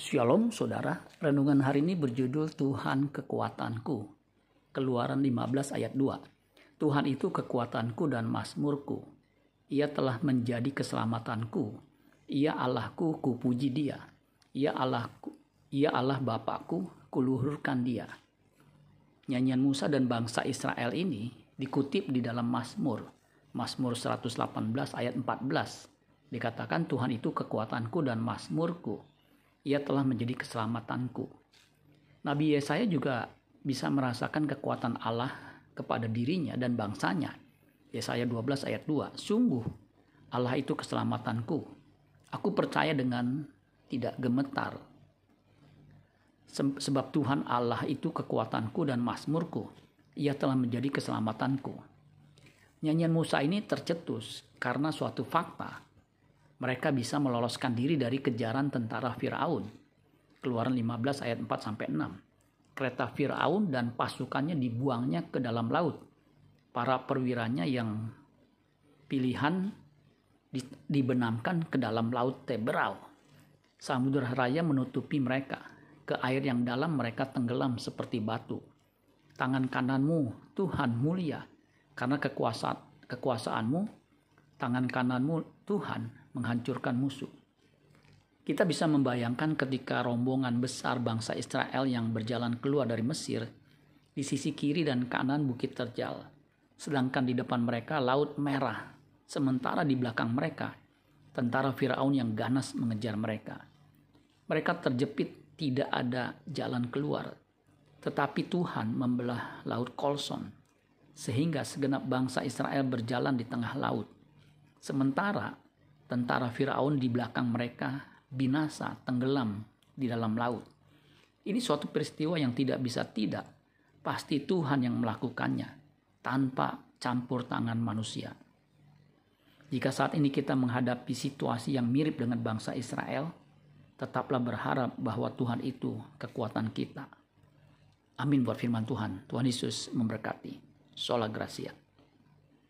Shalom saudara, renungan hari ini berjudul Tuhan kekuatanku. Keluaran 15 ayat 2. Tuhan itu kekuatanku dan masmurku. Ia telah menjadi keselamatanku. Ia Allahku, kupuji dia. Ia Allahku, ia Allah Bapakku, kuluhurkan dia. Nyanyian Musa dan bangsa Israel ini dikutip di dalam Mazmur. Mazmur 118 ayat 14. Dikatakan Tuhan itu kekuatanku dan mazmurku ia telah menjadi keselamatanku. Nabi Yesaya juga bisa merasakan kekuatan Allah kepada dirinya dan bangsanya. Yesaya 12 ayat 2. Sungguh Allah itu keselamatanku. Aku percaya dengan tidak gemetar. Sebab Tuhan Allah itu kekuatanku dan masmurku. Ia telah menjadi keselamatanku. Nyanyian Musa ini tercetus karena suatu fakta mereka bisa meloloskan diri dari kejaran tentara Firaun. Keluaran 15 ayat 4 sampai 6. Kereta Firaun dan pasukannya dibuangnya ke dalam laut. Para perwiranya yang pilihan dibenamkan ke dalam laut Teberau. Samudra raya menutupi mereka. Ke air yang dalam mereka tenggelam seperti batu. Tangan kananmu, Tuhan mulia, karena kekuasaan kekuasaanmu, tangan kananmu, Tuhan, menghancurkan musuh. Kita bisa membayangkan ketika rombongan besar bangsa Israel yang berjalan keluar dari Mesir di sisi kiri dan kanan bukit terjal, sedangkan di depan mereka laut merah, sementara di belakang mereka tentara Firaun yang ganas mengejar mereka. Mereka terjepit tidak ada jalan keluar, tetapi Tuhan membelah laut Kolson sehingga segenap bangsa Israel berjalan di tengah laut. Sementara tentara Firaun di belakang mereka binasa tenggelam di dalam laut. Ini suatu peristiwa yang tidak bisa tidak, pasti Tuhan yang melakukannya tanpa campur tangan manusia. Jika saat ini kita menghadapi situasi yang mirip dengan bangsa Israel, tetaplah berharap bahwa Tuhan itu kekuatan kita. Amin buat firman Tuhan. Tuhan Yesus memberkati. Sola Gracia.